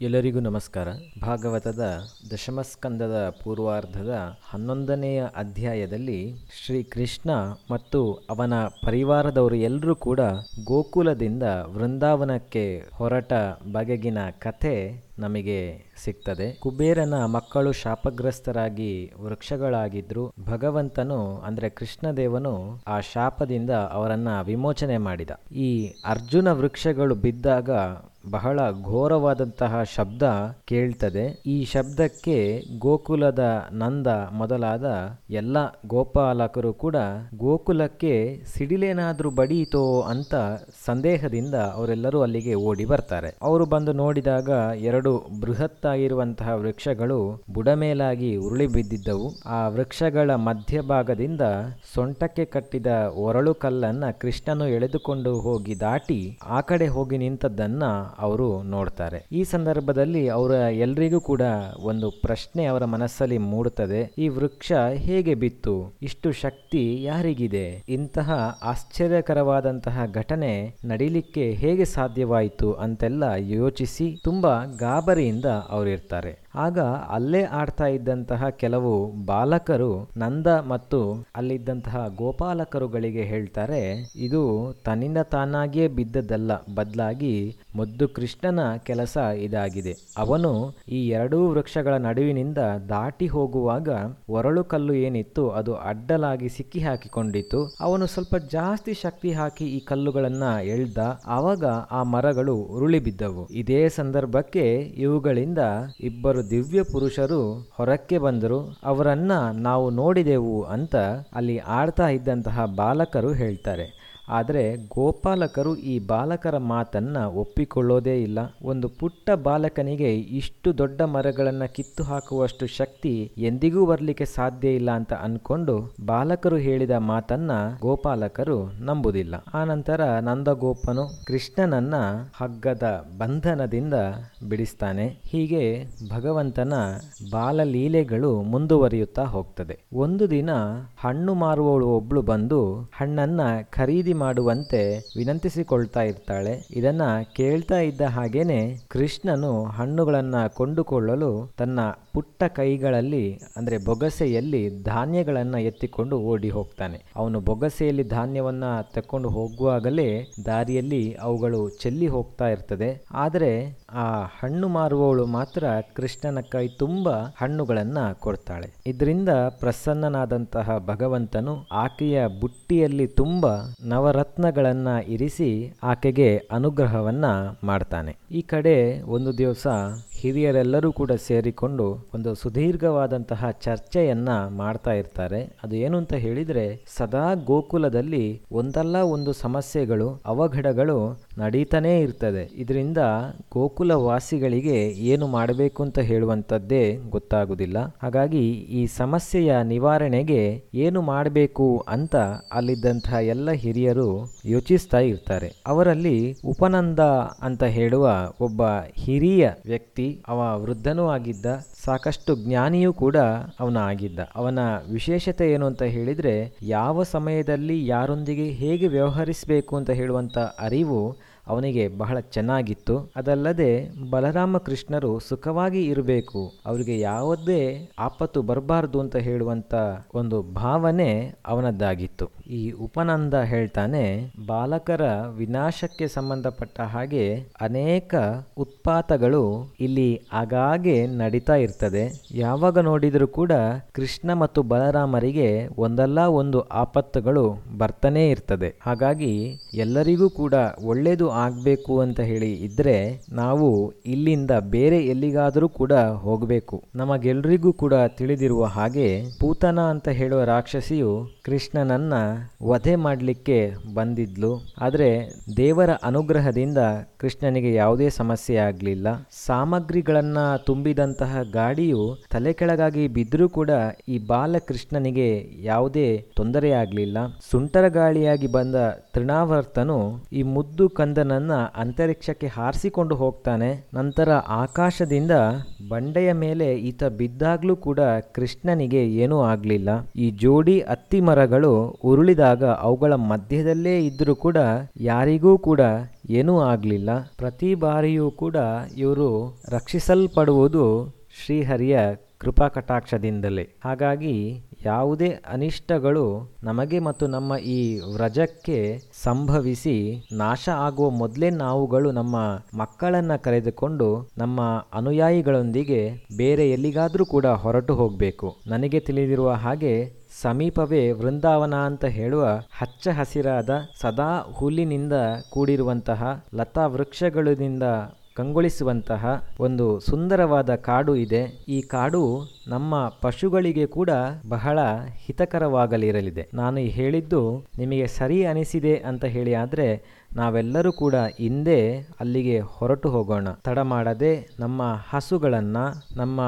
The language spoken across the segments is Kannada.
ಎಲ್ಲರಿಗೂ ನಮಸ್ಕಾರ. ಭಾಗವತದ ದಶಮಸ್ಕಂದದ ಪೂರ್ವಾರ್ಧದ ಹನ್ನೊಂದನೆಯ ಅಧ್ಯಾಯದಲ್ಲಿ ಶ್ರೀ ಕೃಷ್ಣ ಮತ್ತು ಅವನ ಪರಿವಾರದವರು ಎಲ್ಲರೂ ಕೂಡ ಗೋಕುಲದಿಂದ ವೃಂದಾವನಕ್ಕೆ ಹೊರಟ ಬಗೆಗಿನ ಕಥೆ ನಮಗೆ ಸಿಗ್ತದೆ. ಕುಬೇರನ ಮಕ್ಕಳು ಶಾಪಗ್ರಸ್ತರಾಗಿ ವೃಕ್ಷಗಳಾಗಿದ್ರು. ಭಗವಂತನು, ಅಂದ್ರೆ ಕೃಷ್ಣದೇವನು, ಆ ಶಾಪದಿಂದ ಅವರನ್ನ ವಿಮೋಚನೆ ಮಾಡಿದ. ಈ ಅರ್ಜುನ ವೃಕ್ಷಗಳು ಬಿದ್ದಾಗ ಬಹಳ ಘೋರವಾದಂತಹ ಶಬ್ದ ಕೇಳ್ತದೆ. ಈ ಶಬ್ದಕ್ಕೆ ಗೋಕುಲದ ನಂದ ಮೊದಲಾದ ಎಲ್ಲ ಗೋಪಾಲಕರು ಕೂಡ ಗೋಕುಲಕ್ಕೆ ಸಿಡಿಲೇನಾದ್ರೂ ಬಡೀತೋ ಅಂತ ಸಂದೇಹದಿಂದ ಅವರೆಲ್ಲರೂ ಅಲ್ಲಿಗೆ ಓಡಿ ಬರ್ತಾರೆ. ಅವರು ಬಂದು ನೋಡಿದಾಗ ಎರಡು ಬೃಹತ್ತಾಗಿರುವಂತಹ ವೃಕ್ಷಗಳು ಬುಡಮೇಲಾಗಿ ಉರುಳಿ ಬಿದ್ದಿದ್ದವು. ಆ ವೃಕ್ಷಗಳ ಮಧ್ಯಭಾಗದಿಂದ ಸೊಂಟಕ್ಕೆ ಕಟ್ಟಿದ ಒರಳು ಕಲ್ಲನ್ನ ಕೃಷ್ಣನು ಎಳೆದುಕೊಂಡು ಹೋಗಿ ದಾಟಿ ಆ ಕಡೆ ಹೋಗಿ ನಿಂತದ್ದನ್ನ ಅವರು ನೋಡ್ತಾರೆ. ಈ ಸಂದರ್ಭದಲ್ಲಿ ಅವರ ಎಲ್ರಿಗೂ ಕೂಡ ಒಂದು ಪ್ರಶ್ನೆ ಅವರ ಮನಸ್ಸಲ್ಲಿ ಮೂಡುತ್ತದೆ. ಈ ವೃಕ್ಷ ಹೇಗೆ ಬಿತ್ತು? ಇಷ್ಟು ಶಕ್ತಿ ಯಾರಿಗಿದೆ? ಇಂತಹ ಆಶ್ಚರ್ಯಕರವಾದಂತಹ ಘಟನೆ ನಡೀಲಿಕ್ಕೆ ಹೇಗೆ ಸಾಧ್ಯವಾಯಿತು ಅಂತೆಲ್ಲ ಯೋಚಿಸಿ ತುಂಬಾ ಗಾಬರಿಯಿಂದ ಅವರಿರ್ತಾರೆ. ಆಗ ಅಲ್ಲೇ ಆಡ್ತಾ ಇದ್ದಂತಹ ಕೆಲವು ಬಾಲಕರು ನಂದ ಮತ್ತು ಅಲ್ಲಿದ್ದಂತಹ ಗೋಪಾಲಕರುಗಳಿಗೆ ಹೇಳ್ತಾರೆ, ಇದು ತನ್ನಿಂದ ತಾನಾಗಿಯೇ ಬಿದ್ದದ್ದಲ್ಲ, ಬದಲಾಗಿ ಮುದ್ದು ಕೃಷ್ಣನ ಕೆಲಸ ಇದಾಗಿದೆ. ಅವನು ಈ ಎರಡೂ ವೃಕ್ಷಗಳ ನಡುವಿನಿಂದ ದಾಟಿ ಹೋಗುವಾಗ ಒರಳು ಕಲ್ಲು ಏನಿತ್ತು ಅದು ಅಡ್ಡಲಾಗಿ ಸಿಕ್ಕಿ ಹಾಕಿಕೊಂಡಿತ್ತು. ಅವನು ಸ್ವಲ್ಪ ಜಾಸ್ತಿ ಶಕ್ತಿ ಹಾಕಿ ಈ ಕಲ್ಲುಗಳನ್ನ ಎಳ್ದ, ಆವಾಗ ಆ ಮರಗಳು ಉರುಳಿ ಬಿದ್ದವು. ಇದೇ ಸಂದರ್ಭಕ್ಕೆ ಇವುಗಳಿಂದ ಇಬ್ಬರು ದಿವ್ಯ ಪುರುಷರು ಹೊರಕ್ಕೆ ಬಂದರು ಅವರನ್ನ ನಾವು ನೋಡಿದೆವು ಅಂತ ಅಲ್ಲಿ ಆಡ್ತಾ ಇದ್ದಂತಹ ಬಾಲಕರು ಹೇಳ್ತಾರೆ. ಆದರೆ ಗೋಪಾಲಕರು ಈ ಬಾಲಕರ ಮಾತನ್ನ ಒಪ್ಪಿಕೊಳ್ಳೋದೇ ಇಲ್ಲ. ಒಂದು ಪುಟ್ಟ ಬಾಲಕನಿಗೆ ಇಷ್ಟು ದೊಡ್ಡ ಮರಗಳನ್ನು ಕಿತ್ತು ಹಾಕುವಷ್ಟು ಶಕ್ತಿ ಎಂದಿಗೂ ಬರಲಿಕ್ಕೆ ಸಾಧ್ಯ ಇಲ್ಲ ಅಂತ ಅನ್ಕೊಂಡು ಬಾಲಕರು ಹೇಳಿದ ಮಾತನ್ನ ಗೋಪಾಲಕರು ನಂಬುದಿಲ್ಲ. ಆನಂತರ ನಂದಗೋಪನು ಕೃಷ್ಣನನ್ನ ಹಗ್ಗದ ಬಂಧನದಿಂದ ಬಿಡಿಸ್ತಾನೆ. ಹೀಗೆ ಭಗವಂತನ ಬಾಲಲೀಲೆಗಳು ಮುಂದುವರಿಯುತ್ತಾ ಹೋಗ್ತದೆ. ಒಂದು ದಿನ ಹಣ್ಣು ಮಾರುವವಳು ಒಬ್ಳು ಬಂದು ಹಣ್ಣನ್ನ ಖರೀದಿ ಮಾಡುವಂತೆ ವಿನಂತಿಸಿಕೊಳ್ತಾ ಇರ್ತಾಳೆ. ಇದನ್ನ ಕೇಳ್ತಾ ಇದ್ದ ಹಾಗೇನೆ ಕೃಷ್ಣನು ಹಣ್ಣುಗಳನ್ನ ಕೊಂಡುಕೊಳ್ಳಲು ತನ್ನ ಪುಟ್ಟ ಕೈಗಳಲ್ಲಿ, ಅಂದ್ರೆ ಬೊಗಸೆಯಲ್ಲಿ ಧಾನ್ಯಗಳನ್ನ ಎತ್ತಿಕೊಂಡು ಓಡಿ ಹೋಗ್ತಾನೆ. ಅವನು ಬೊಗಸೆಯಲ್ಲಿ ಧಾನ್ಯವನ್ನ ತಕೊಂಡು ಹೋಗುವಾಗಲೇ ದಾರಿಯಲ್ಲಿ ಅವುಗಳು ಚೆಲ್ಲಿ ಹೋಗ್ತಾ ಇರ್ತದೆ. ಆದರೆ ಆ ಹಣ್ಣು ಮಾರುವವಳು ಮಾತ್ರ ಕೃಷ್ಣನ ಕೈ ತುಂಬ ಹಣ್ಣುಗಳನ್ನ ಕೊಡ್ತಾಳೆ. ಇದರಿಂದ ಪ್ರಸನ್ನನಾದಂತಹ ಭಗವಂತನು ಆಕೆಯ ಬುಟ್ಟಿಯಲ್ಲಿ ತುಂಬ ನವರತ್ನಗಳನ್ನ ಇರಿಸಿ ಆಕೆಗೆ ಅನುಗ್ರಹವನ್ನ ಮಾಡ್ತಾನೆ. ಈ ಕಡೆ ಒಂದು ದಿವಸ ಹಿರಿಯರೆಲ್ಲರೂ ಕೂಡ ಸೇರಿಕೊಂಡು ಒಂದು ಸುದೀರ್ಘವಾದಂತಹ ಚರ್ಚೆಯನ್ನ ಮಾಡ್ತಾ ಇರ್ತಾರೆ. ಅದು ಏನು ಅಂತ ಹೇಳಿದ್ರೆ, ಸದಾ ಗೋಕುಲದಲ್ಲಿ ಒಂದಲ್ಲ ಒಂದು ಸಮಸ್ಯೆಗಳು, ಅವಘಡಗಳು ನಡೀತಾನೇ ಇರ್ತದೆ. ಇದರಿಂದ ಗೋಕುಲ ವಾಸಿಗಳಿಗೆ ಏನು ಮಾಡಬೇಕು ಅಂತ ಹೇಳುವಂಥದ್ದೇ ಗೊತ್ತಾಗುವುದಿಲ್ಲ ಹಾಗಾಗಿ ಈ ಸಮಸ್ಯೆಯ ನಿವಾರಣೆಗೆ ಏನು ಮಾಡಬೇಕು ಅಂತ ಅಲ್ಲಿದ್ದಂತಹ ಎಲ್ಲ ಹಿರಿಯರು ಯೋಚಿಸ್ತಾ ಇರ್ತಾರೆ. ಅವರಲ್ಲಿ ಉಪನಂದ ಅಂತ ಹೇಳುವ ಒಬ್ಬ ಹಿರಿಯ ವ್ಯಕ್ತಿ ಅವ ವೃದ್ಧನೂ ಆಗಿದ್ದ ಸಾಕಷ್ಟು ಜ್ಞಾನಿಯೂ ಕೂಡ ಅವನ ಆಗಿದ್ದ ಅವನ ವಿಶೇಷತೆ ಏನು ಅಂತ ಹೇಳಿದರೆ, ಯಾವ ಸಮಯದಲ್ಲಿ ಯಾರೊಂದಿಗೆ ಹೇಗೆ ವ್ಯವಹರಿಸಬೇಕು ಅಂತ ಹೇಳುವಂಥ ಅರಿವು ಅವನಿಗೆ ಬಹಳ ಚೆನ್ನಾಗಿತ್ತು. ಅದಲ್ಲದೆ ಬಲರಾಮ ಕೃಷ್ಣರು ಸುಖವಾಗಿ ಇರಬೇಕು. ಅವರಿಗೆ ಯಾವುದೇ ಆಪತ್ತು ಬರಬಾರ್ದು ಅಂತ ಹೇಳುವಂಥ ಒಂದು ಭಾವನೆ ಅವನದ್ದಾಗಿತ್ತು. ಈ ಉಪನಂದ ಹೇಳ್ತಾನೆ, ಬಾಲಕರ ವಿನಾಶಕ್ಕೆ ಸಂಬಂಧಪಟ್ಟ ಹಾಗೆ ಅನೇಕ ಉತ್ಪಾತಗಳು ಇಲ್ಲಿ ಆಗಾಗೆ ನಡೀತಾ ಇರ್ತದೆ. ಯಾವಾಗ ನೋಡಿದರೂ ಕೂಡ ಕೃಷ್ಣ ಮತ್ತು ಬಲರಾಮರಿಗೆ ಒಂದಲ್ಲ ಒಂದು ಆಪತ್ತುಗಳು ಬರ್ತಾನೇ ಇರ್ತದೆ. ಹಾಗಾಗಿ ಎಲ್ಲರಿಗೂ ಕೂಡ ಒಳ್ಳೇದು ಆಗಬೇಕು ಅಂತ ಹೇಳಿ ಇದ್ರೆ ನಾವು ಇಲ್ಲಿಂದ ಬೇರೆ ಎಲ್ಲಿಗಾದರೂ ಕೂಡ ಹೋಗಬೇಕು. ನಮಗೆಲ್ಲರಿಗೂ ಕೂಡ ತಿಳಿದಿರುವ ಹಾಗೆ ಪೂತನ ಅಂತ ಹೇಳುವ ರಾಕ್ಷಸಿಯು ಕೃಷ್ಣನನ್ನ ವಧೆ ಮಾಡಲಿಕ್ಕೆ ಬಂದಿದ್ಲು. ಆದರೆ ದೇವರ ಅನುಗ್ರಹದಿಂದ ಕೃಷ್ಣನಿಗೆ ಯಾವುದೇ ಸಮಸ್ಯೆ ಆಗಲಿಲ್ಲ. ಸಾಮಗ್ರಿಗಳನ್ನು ತುಂಬಿದಂತಹ ಗಾಡಿಯು ತಲೆ ಕೆಳಗಾಗಿ ಬಿದ್ದರೂ ಕೂಡ ಈ ಬಾಲಕೃಷ್ಣನಿಗೆ ಯಾವುದೇ ತೊಂದರೆ ಆಗಲಿಲ್ಲ. ಸುಂಟರ ಗಾಳಿಯಾಗಿ ಬಂದ ತೃಣಾವರ್ತನು ಈ ಮುದ್ದು ಕಂದನನ್ನ ಅಂತರಿಕ್ಷಕ್ಕೆ ಹಾರಿಸಿಕೊಂಡು ಹೋಗ್ತಾನೆ. ನಂತರ ಆಕಾಶದಿಂದ ಬಂಡೆಯ ಮೇಲೆ ಈತ ಬಿದ್ದಾಗ್ಲೂ ಕೂಡ ಕೃಷ್ಣನಿಗೆ ಏನೂ ಆಗಲಿಲ್ಲ. ಈ ಜೋಡಿ ಅತ್ತಿ ಮರಗಳು ಉರುಳಿದಾಗ ಅವುಗಳ ಮಧ್ಯದಲ್ಲೇ ಇದ್ರೂ ಕೂಡ ಯಾರಿಗೂ ಕೂಡ ಏನೂ ಆಗಲಿಲ್ಲ. ಪ್ರತಿ ಬಾರಿಯೂ ಕೂಡ ಇವರು ರಕ್ಷಿಸಲ್ಪಡುವುದು ಶ್ರೀಹರಿಯ ಕೃಪಾ ಕಟಾಕ್ಷದಿಂದಲೇ. ಹಾಗಾಗಿ ಯಾವುದೇ ಅನಿಷ್ಟಗಳು ನಮಗೆ ಮತ್ತು ನಮ್ಮ ಈ ವ್ರಜಕ್ಕೆ ಸಂಭವಿಸಿ ನಾಶ ಆಗುವ ಮೊದಲೇ ನಾವುಗಳು ನಮ್ಮ ಮಕ್ಕಳನ್ನ ಕರೆದುಕೊಂಡು ನಮ್ಮ ಅನುಯಾಯಿಗಳೊಂದಿಗೆ ಬೇರೆ ಎಲ್ಲಿಗಾದರೂ ಕೂಡ ಹೊರಟು ಹೋಗಬೇಕು. ನನಗೆ ತಿಳಿದಿರುವ ಹಾಗೆ ಸಮೀಪವೇ ವೃಂದಾವನ ಅಂತ ಹೇಳುವ ಹಚ್ಚ ಹಸಿರಾದ ಸದಾ ಹುಲ್ಲಿನಿಂದ ಕೂಡಿರುವಂತಹ ಲತಾ ವೃಕ್ಷಗಳಿಂದ ಕಂಗೊಳಿಸುವಂತಹ ಒಂದು ಸುಂದರವಾದ ಕಾಡು ಇದೆ. ಈ ಕಾಡು ನಮ್ಮ ಪಶುಗಳಿಗೆ ಕೂಡ ಬಹಳ ಹಿತಕರವಾಗಲಿರಲಿದೆ. ನಾನು ಹೇಳಿದ್ದು ನಿಮಗೆ ಸರಿ ಅನಿಸಿದೆ ಅಂತ ಹೇಳಿ ಆದರೆ ನಾವೆಲ್ಲರೂ ಕೂಡ ಹಿಂದೆ ಅಲ್ಲಿಗೆ ಹೊರಟು ಹೋಗೋಣ. ತಡ ಮಾಡದೆ ನಮ್ಮ ಹಸುಗಳನ್ನು, ನಮ್ಮ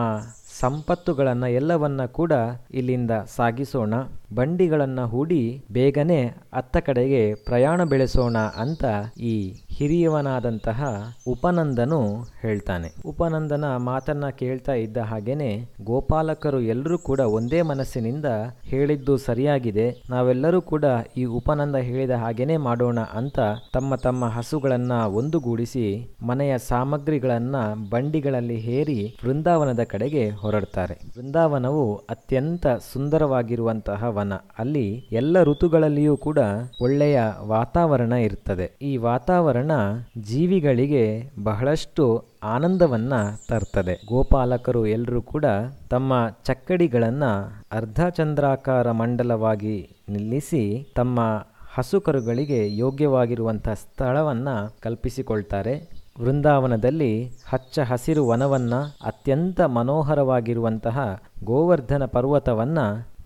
ಸಂಪತ್ತುಗಳನ್ನು ಎಲ್ಲವನ್ನ ಕೂಡ ಇಲ್ಲಿಂದ ಸಾಗಿಸೋಣ. ಬಂಡಿಗಳನ್ನು ಹೂಡಿ ಬೇಗನೆ ಅತ್ತ ಕಡೆಗೆ ಪ್ರಯಾಣ ಬೆಳೆಸೋಣ ಅಂತ ಈ ಹಿರಿಯವನಾದಂತಹ ಉಪನಂದನು ಹೇಳ್ತಾನೆ. ಉಪನಂದನ ಮಾತನ್ನ ಕೇಳ್ತಾ ಇದ್ದ ಹಾಗೇನೆ ಗೋಪಾಲಕರು ಎಲ್ಲರೂ ಕೂಡ ಒಂದೇ ಮನಸ್ಸಿನಿಂದ ಹೇಳಿದ್ದು ಸರಿಯಾಗಿದೆ. ನಾವೆಲ್ಲರೂ ಕೂಡ ಈ ಉಪನಂದ ಹೇಳಿದ ಹಾಗೇನೆ ಮಾಡೋಣ ಅಂತ ತಮ್ಮ ತಮ್ಮ ಹಸುಗಳನ್ನ ಒಂದುಗೂಡಿಸಿ ಮನೆಯ ಸಾಮಗ್ರಿಗಳನ್ನ ಬಂಡಿಗಳಲ್ಲಿ ಹೇರಿ ವೃಂದಾವನದ ಕಡೆಗೆ ಹೊರಡ್ತಾರೆ. ವೃಂದಾವನವು ಅತ್ಯಂತ ಸುಂದರವಾಗಿರುವಂತಹ ವನ. ಅಲ್ಲಿ ಎಲ್ಲ ಋತುಗಳಲ್ಲಿಯೂ ಕೂಡ ಒಳ್ಳೆಯ ವಾತಾವರಣ ಇರ್ತದೆ. ಈ ವಾತಾವರಣ ಜೀವಿಗಳಿಗೆ ಬಹಳಷ್ಟು ಆನಂದವನ್ನ ತರ್ತದೆ. ಗೋಪಾಲಕರು ಎಲ್ಲರೂ ಕೂಡ ತಮ್ಮ ಚಕ್ಕಡಿಗಳನ್ನ ಅರ್ಧಚಂದ್ರಾಕಾರ ಮಂಡಲವಾಗಿ ನಿಲ್ಲಿಸಿ ತಮ್ಮ ಹಸುಕರುಗಳಿಗೆ ಯೋಗ್ಯವಾಗಿರುವಂತಹ ಸ್ಥಳವನ್ನ ಕಲ್ಪಿಸಿಕೊಳ್ತಾರೆ. ವೃಂದಾವನದಲ್ಲಿ ಹಚ್ಚ ಹಸಿರು ವನವನ್ನ ಅತ್ಯಂತ ಮನೋಹರವಾಗಿರುವಂತಹ ಗೋವರ್ಧನ ಪರ್ವತವನ್ನ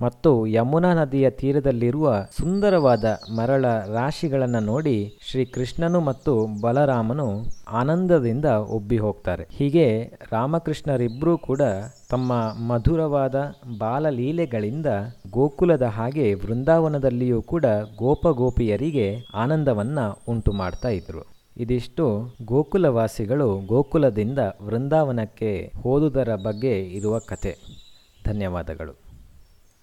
ಮತ್ತು ಯಮುನಾ ನದಿಯ ತೀರದಲ್ಲಿರುವ ಸುಂದರವಾದ ಮರಳ ರಾಶಿಗಳನ್ನು ನೋಡಿ ಶ್ರೀ ಕೃಷ್ಣನು ಮತ್ತು ಬಲರಾಮನು ಆನಂದದಿಂದ ಒಬ್ಬಿ ಹೋಗ್ತಾರೆ ಹೀಗೆ ರಾಮಕೃಷ್ಣರಿಬ್ಬರೂ ಕೂಡ ತಮ್ಮ ಮಧುರವಾದ ಬಾಲಲೀಲೆಗಳಿಂದ ಗೋಕುಲದ ಹಾಗೆ ವೃಂದಾವನದಲ್ಲಿಯೂ ಕೂಡ ಗೋಪಗೋಪಿಯರಿಗೆ ಆನಂದವನ್ನು ಉಂಟು ಮಾಡ್ತಾ ಇದ್ರು. ಇದಿಷ್ಟು ಗೋಕುಲವಾಸಿಗಳು ಗೋಕುಲದಿಂದ ವೃಂದಾವನಕ್ಕೆ ಹೋದುದರ ಬಗ್ಗೆ ಇರುವ ಕತೆ. ಧನ್ಯವಾದಗಳು.